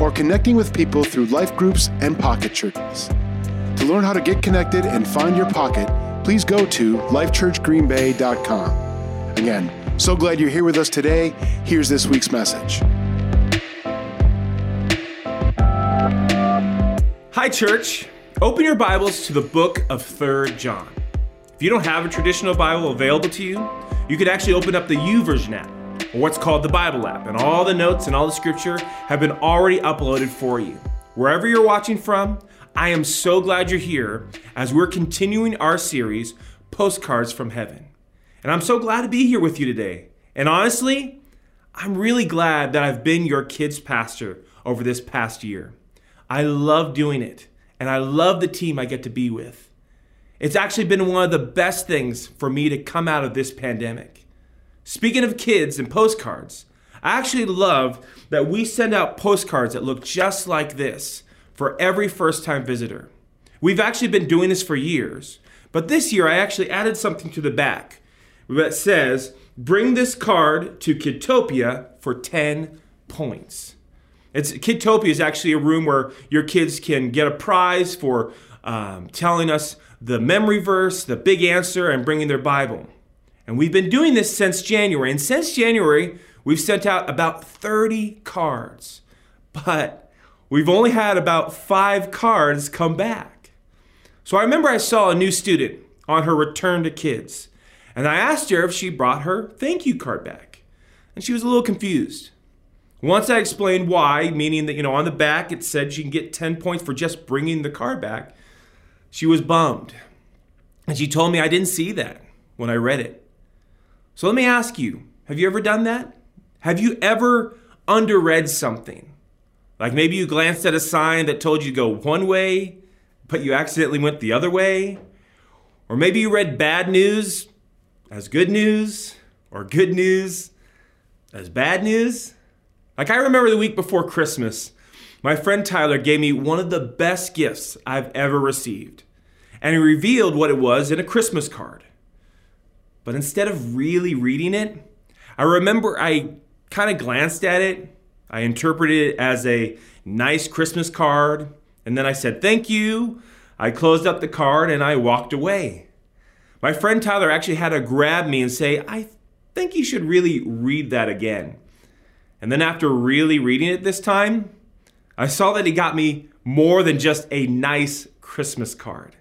or connecting with people through life groups and pocket churches. To learn how to get connected and find your pocket, please go to lifechurchgreenbay.com. Again, so glad you're here with us today. Here's this week's message. Hi, church. Open your Bibles to the book of 3rd John. If you don't have a traditional Bible available to you, you could actually open up the YouVersion app, or what's called the Bible app, and all the notes and all the scripture have been already uploaded for you. Wherever you're watching from, I am so glad you're here as we're continuing our series, Postcards from Heaven. And I'm so glad to be here with you today. And honestly, I'm really glad that I've been your kids' pastor over this past year. I love doing it, and I love the team I get to be with. It's actually been one of the best things for me to come out of this pandemic. Speaking of kids and postcards, I actually love that we send out postcards that look just like this for every first time visitor. We've actually been doing this for years, but this year I actually added something to the back that says, Bring this card to Kidtopia for 10 points. It's Kidtopia is actually a room where your kids can get a prize for um, telling us the memory verse, the big answer, and bringing their Bible. And we've been doing this since January. And since January, we've sent out about 30 cards. But we've only had about five cards come back. So I remember I saw a new student on her return to kids. And I asked her if she brought her thank you card back. And she was a little confused. Once I explained why, meaning that, you know, on the back it said she can get 10 points for just bringing the card back, she was bummed. And she told me I didn't see that when I read it. So let me ask you have you ever done that? Have you ever underread something? Like maybe you glanced at a sign that told you to go one way, but you accidentally went the other way? Or maybe you read bad news as good news, or good news as bad news? Like I remember the week before Christmas, my friend Tyler gave me one of the best gifts I've ever received, and he revealed what it was in a Christmas card. But instead of really reading it, I remember I kind of glanced at it. I interpreted it as a nice Christmas card, and then I said thank you. I closed up the card and I walked away. My friend Tyler actually had to grab me and say, I think you should really read that again. And then after really reading it this time, I saw that he got me more than just a nice Christmas card.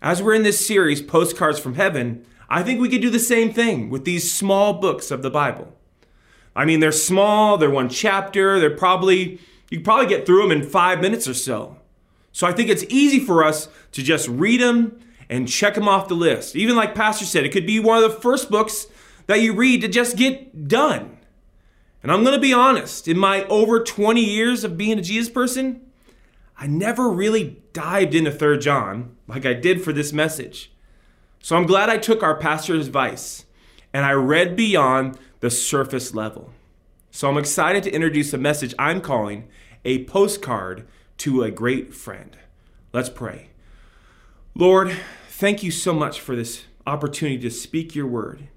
As we're in this series, Postcards from Heaven, I think we could do the same thing with these small books of the Bible. I mean, they're small, they're one chapter, they're probably, you can probably get through them in five minutes or so. So I think it's easy for us to just read them and check them off the list. Even like Pastor said, it could be one of the first books that you read to just get done. And I'm going to be honest, in my over 20 years of being a Jesus person, I never really dived into 3rd John like I did for this message. So I'm glad I took our pastor's advice and I read beyond the surface level. So I'm excited to introduce a message I'm calling a postcard to a great friend. Let's pray. Lord, thank you so much for this opportunity to speak your word.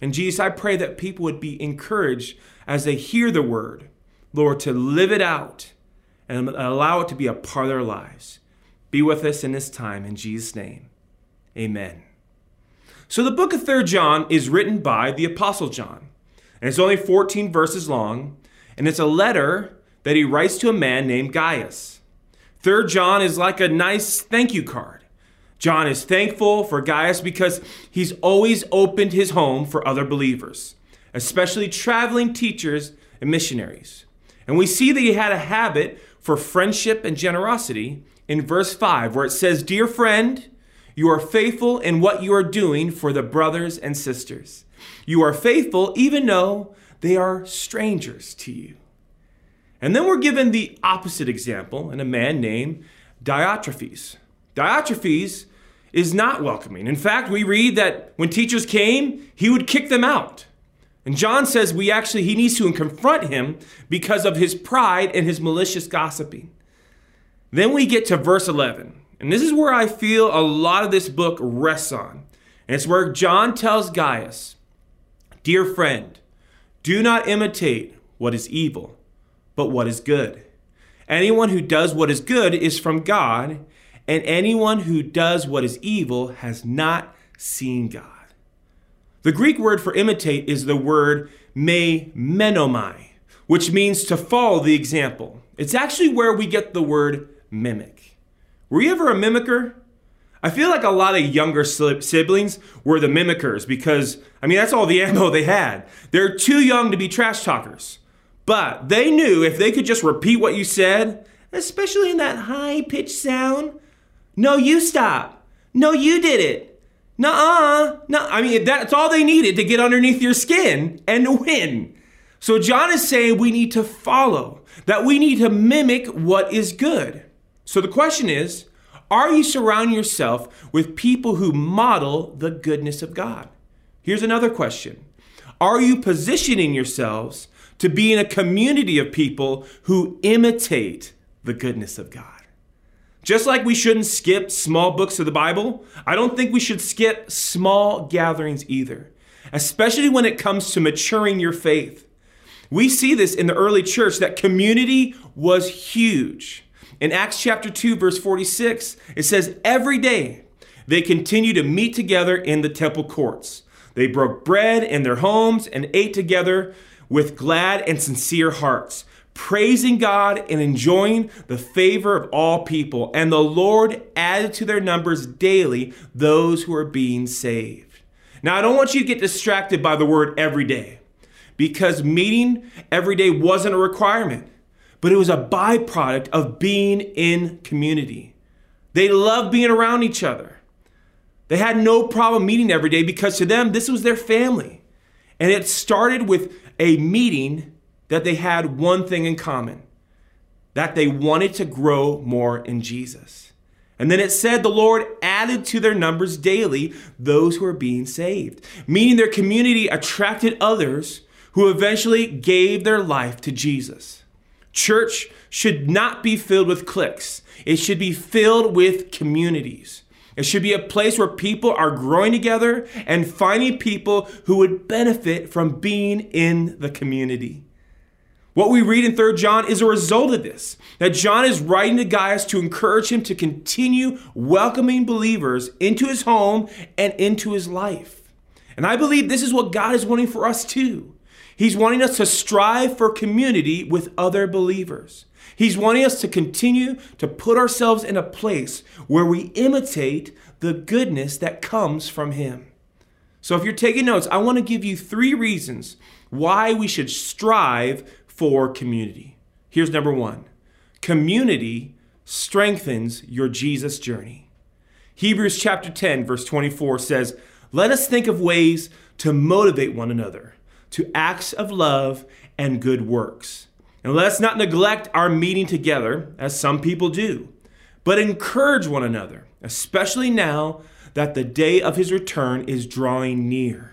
And Jesus, I pray that people would be encouraged as they hear the word, Lord, to live it out and allow it to be a part of their lives. Be with us in this time in Jesus' name. Amen. So the book of 3rd John is written by the Apostle John. And it's only 14 verses long, and it's a letter that he writes to a man named Gaius. 3rd John is like a nice thank you card. John is thankful for Gaius because he's always opened his home for other believers, especially traveling teachers and missionaries. And we see that he had a habit for friendship and generosity in verse 5, where it says, Dear friend, you are faithful in what you are doing for the brothers and sisters. You are faithful even though they are strangers to you. And then we're given the opposite example in a man named Diotrephes. Diotrephes is not welcoming. In fact, we read that when teachers came, he would kick them out. And John says we actually he needs to confront him because of his pride and his malicious gossiping. Then we get to verse 11. And this is where I feel a lot of this book rests on. And it's where John tells Gaius, Dear friend, do not imitate what is evil, but what is good. Anyone who does what is good is from God, and anyone who does what is evil has not seen God. The Greek word for imitate is the word me menomai, which means to follow the example. It's actually where we get the word mimic. Were you ever a mimicker? I feel like a lot of younger siblings were the mimickers because, I mean, that's all the ammo they had. They're too young to be trash talkers. But they knew if they could just repeat what you said, especially in that high pitched sound, no, you stop. No, you did it. Nuh-uh. No, I mean, that's all they needed to get underneath your skin and win. So John is saying we need to follow, that we need to mimic what is good. So the question is, are you surrounding yourself with people who model the goodness of God? Here's another question. Are you positioning yourselves to be in a community of people who imitate the goodness of God? Just like we shouldn't skip small books of the Bible, I don't think we should skip small gatherings either, especially when it comes to maturing your faith. We see this in the early church that community was huge. In Acts chapter 2, verse 46, it says, Every day they continued to meet together in the temple courts. They broke bread in their homes and ate together with glad and sincere hearts praising God and enjoying the favor of all people. And the Lord added to their numbers daily those who are being saved. Now, I don't want you to get distracted by the word every day because meeting every day wasn't a requirement, but it was a byproduct of being in community. They loved being around each other. They had no problem meeting every day because to them, this was their family. And it started with a meeting that they had one thing in common that they wanted to grow more in Jesus. And then it said the Lord added to their numbers daily those who are being saved, meaning their community attracted others who eventually gave their life to Jesus. Church should not be filled with cliques, it should be filled with communities. It should be a place where people are growing together and finding people who would benefit from being in the community. What we read in 3 John is a result of this. That John is writing to Gaius to encourage him to continue welcoming believers into his home and into his life. And I believe this is what God is wanting for us too. He's wanting us to strive for community with other believers. He's wanting us to continue to put ourselves in a place where we imitate the goodness that comes from Him. So, if you're taking notes, I want to give you three reasons why we should strive for community. Here's number one community strengthens your Jesus journey. Hebrews chapter 10, verse 24 says, Let us think of ways to motivate one another to acts of love and good works. And let's not neglect our meeting together, as some people do, but encourage one another, especially now that the day of his return is drawing near.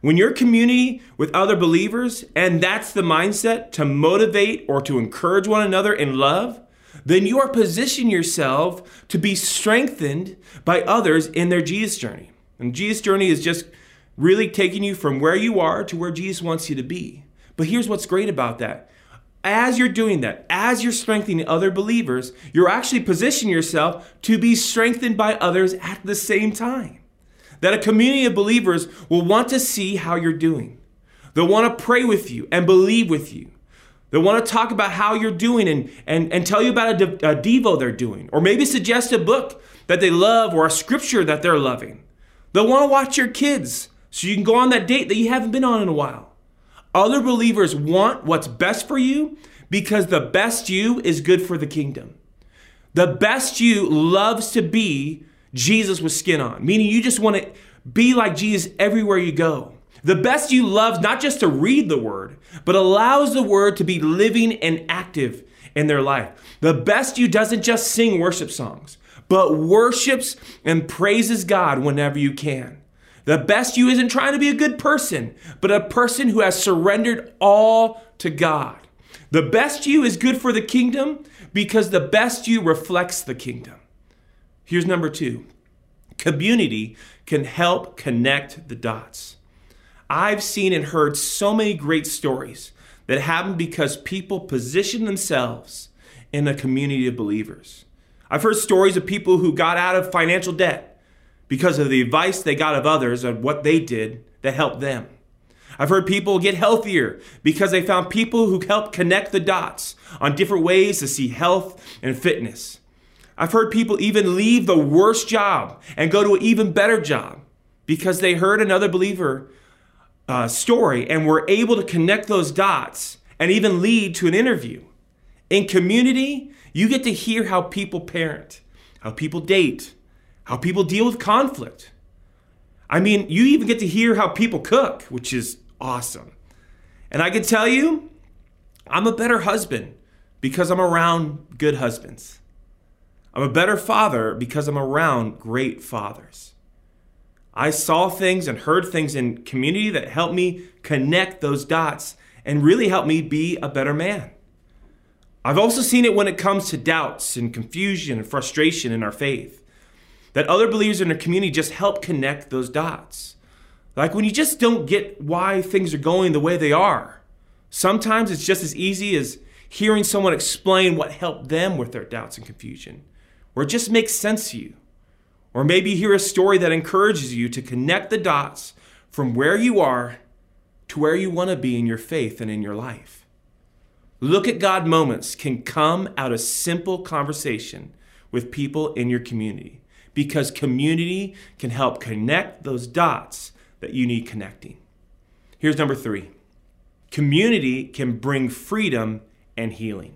When you're community with other believers, and that's the mindset to motivate or to encourage one another in love, then you are positioning yourself to be strengthened by others in their Jesus journey. And Jesus journey is just really taking you from where you are to where Jesus wants you to be. But here's what's great about that. As you're doing that, as you're strengthening other believers, you're actually positioning yourself to be strengthened by others at the same time that a community of believers will want to see how you're doing. They'll want to pray with you and believe with you. They'll want to talk about how you're doing and, and, and tell you about a, de- a Devo they're doing, or maybe suggest a book that they love or a scripture that they're loving. They'll want to watch your kids so you can go on that date that you haven't been on in a while. Other believers want what's best for you because the best you is good for the kingdom. The best you loves to be Jesus with skin on, meaning you just want to be like Jesus everywhere you go. The best you loves not just to read the word, but allows the word to be living and active in their life. The best you doesn't just sing worship songs, but worships and praises God whenever you can. The best you isn't trying to be a good person, but a person who has surrendered all to God. The best you is good for the kingdom because the best you reflects the kingdom. Here's number two community can help connect the dots. I've seen and heard so many great stories that happen because people position themselves in a community of believers. I've heard stories of people who got out of financial debt because of the advice they got of others and what they did that helped them. I've heard people get healthier because they found people who helped connect the dots on different ways to see health and fitness. I've heard people even leave the worst job and go to an even better job because they heard another believer uh, story and were able to connect those dots and even lead to an interview. In community, you get to hear how people parent, how people date, how people deal with conflict. I mean, you even get to hear how people cook, which is awesome. And I can tell you, I'm a better husband because I'm around good husbands. I'm a better father because I'm around great fathers. I saw things and heard things in community that helped me connect those dots and really helped me be a better man. I've also seen it when it comes to doubts and confusion and frustration in our faith. That other believers in our community just help connect those dots. Like when you just don't get why things are going the way they are. Sometimes it's just as easy as hearing someone explain what helped them with their doubts and confusion, or it just makes sense to you. Or maybe you hear a story that encourages you to connect the dots from where you are to where you want to be in your faith and in your life. Look at God moments can come out of simple conversation with people in your community because community can help connect those dots that you need connecting. Here's number three community can bring freedom and healing.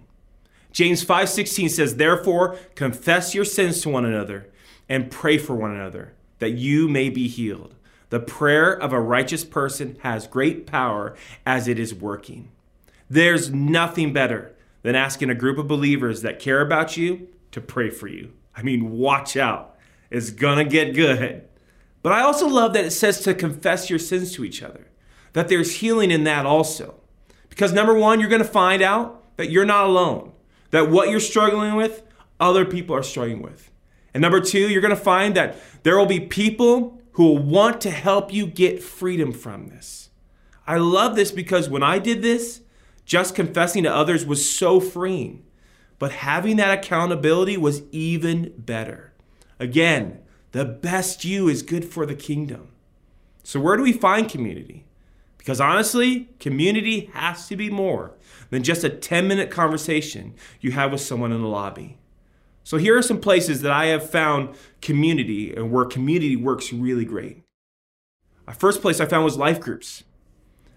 James 5:16 says, "Therefore confess your sins to one another and pray for one another, that you may be healed. The prayer of a righteous person has great power as it is working. There's nothing better than asking a group of believers that care about you to pray for you. I mean, watch out. It's gonna get good. But I also love that it says to confess your sins to each other, that there's healing in that also. Because number one, you're gonna find out that you're not alone, that what you're struggling with, other people are struggling with. And number two, you're to find that there will be people who will want to help you get freedom from this. I love this because when I did this, just confessing to others was so freeing. But having that accountability was even better. Again, the best you is good for the kingdom. So, where do we find community? Because honestly, community has to be more than just a 10 minute conversation you have with someone in the lobby. So here are some places that I have found community and where community works really great. The first place I found was life groups.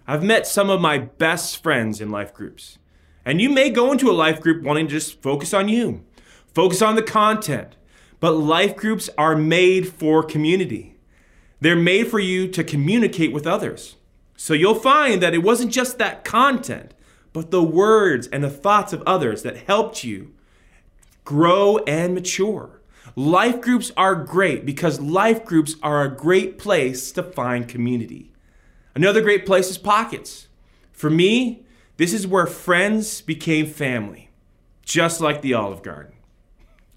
I've met some of my best friends in life groups. And you may go into a life group wanting to just focus on you, focus on the content. But life groups are made for community. They're made for you to communicate with others. So you'll find that it wasn't just that content, but the words and the thoughts of others that helped you grow and mature. Life groups are great because life groups are a great place to find community. Another great place is pockets. For me, this is where friends became family, just like the Olive Garden.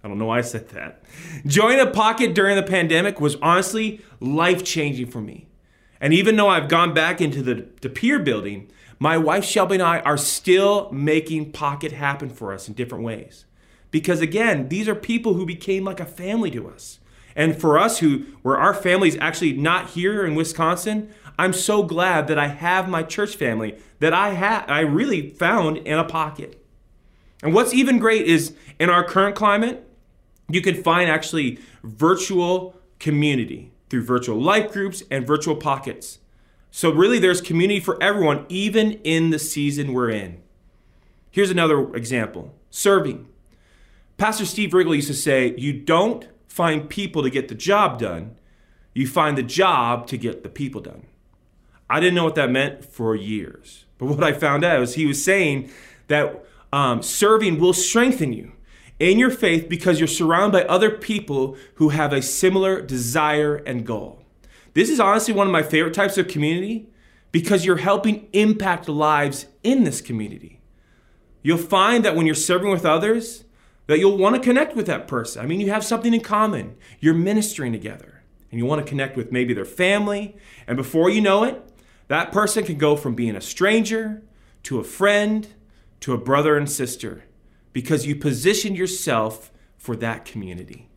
I don't know why I said that. Joining a pocket during the pandemic was honestly life changing for me. And even though I've gone back into the, the peer building, my wife Shelby and I are still making pocket happen for us in different ways. Because again, these are people who became like a family to us. And for us who where our family is actually not here in Wisconsin, I'm so glad that I have my church family that I have I really found in a pocket. And what's even great is in our current climate, you can find actually virtual community through virtual life groups and virtual pockets. So really there's community for everyone even in the season we're in. Here's another example. Serving. Pastor Steve Wrigley used to say, You don't find people to get the job done, you find the job to get the people done. I didn't know what that meant for years. But what I found out was he was saying that um, serving will strengthen you in your faith because you're surrounded by other people who have a similar desire and goal. This is honestly one of my favorite types of community because you're helping impact lives in this community. You'll find that when you're serving with others, that you'll want to connect with that person. I mean, you have something in common. You're ministering together and you want to connect with maybe their family. And before you know it, that person can go from being a stranger to a friend to a brother and sister because you position yourself for that community.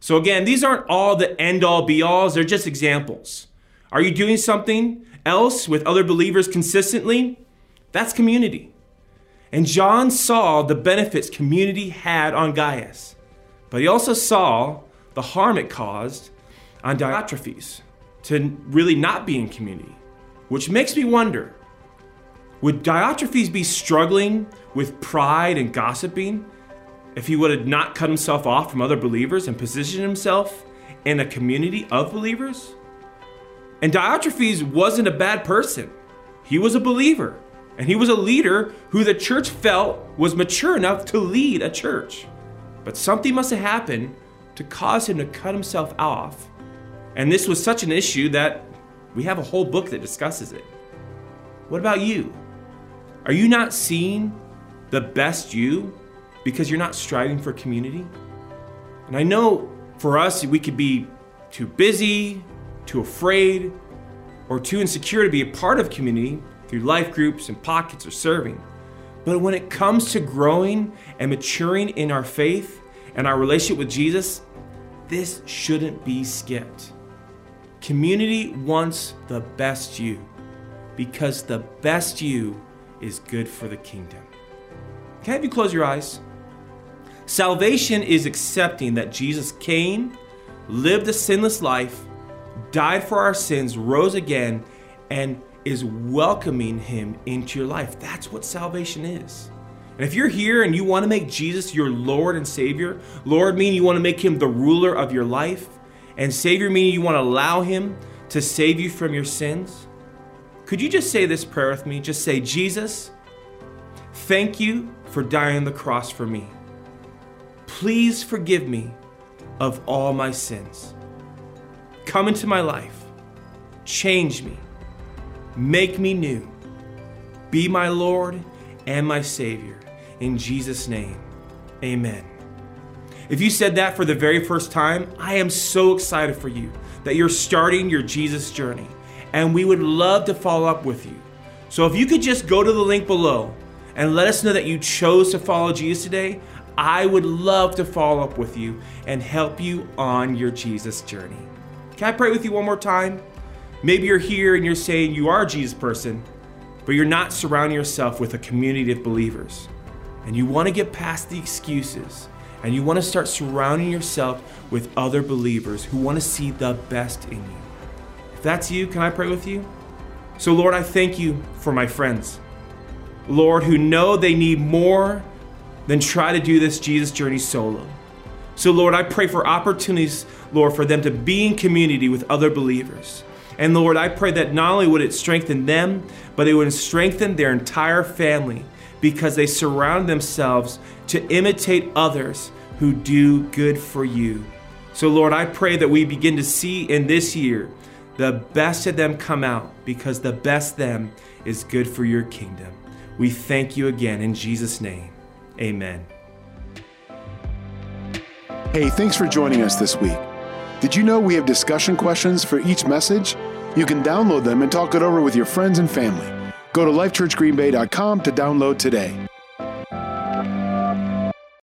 So, again, these aren't all the end all be alls, they're just examples. Are you doing something else with other believers consistently? That's community. And John saw the benefits community had on Gaius, but he also saw the harm it caused on Diotrephes to really not be in community, which makes me wonder would Diotrephes be struggling with pride and gossiping if he would have not cut himself off from other believers and positioned himself in a community of believers? And Diotrephes wasn't a bad person, he was a believer. And he was a leader who the church felt was mature enough to lead a church. But something must have happened to cause him to cut himself off. And this was such an issue that we have a whole book that discusses it. What about you? Are you not seeing the best you because you're not striving for community? And I know for us, we could be too busy, too afraid, or too insecure to be a part of community through life groups and pockets or serving. But when it comes to growing and maturing in our faith and our relationship with Jesus, this shouldn't be skipped. Community wants the best you because the best you is good for the kingdom. Can I have you close your eyes? Salvation is accepting that Jesus came, lived a sinless life, died for our sins, rose again, and is welcoming him into your life. That's what salvation is. And if you're here and you want to make Jesus your Lord and Savior, Lord meaning you want to make him the ruler of your life, and Savior meaning you want to allow him to save you from your sins, could you just say this prayer with me? Just say, Jesus, thank you for dying on the cross for me. Please forgive me of all my sins. Come into my life, change me Make me new. Be my Lord and my Savior. In Jesus' name, amen. If you said that for the very first time, I am so excited for you that you're starting your Jesus journey, and we would love to follow up with you. So if you could just go to the link below and let us know that you chose to follow Jesus today, I would love to follow up with you and help you on your Jesus journey. Can I pray with you one more time? Maybe you're here and you're saying you are a Jesus person, but you're not surrounding yourself with a community of believers. And you want to get past the excuses and you want to start surrounding yourself with other believers who want to see the best in you. If that's you, can I pray with you? So, Lord, I thank you for my friends. Lord, who know they need more than try to do this Jesus journey solo. So, Lord, I pray for opportunities, Lord, for them to be in community with other believers. And Lord, I pray that not only would it strengthen them, but it would strengthen their entire family because they surround themselves to imitate others who do good for you. So, Lord, I pray that we begin to see in this year the best of them come out because the best them is good for your kingdom. We thank you again in Jesus' name. Amen. Hey, thanks for joining us this week. Did you know we have discussion questions for each message? You can download them and talk it over with your friends and family. Go to lifechurchgreenbay.com to download today.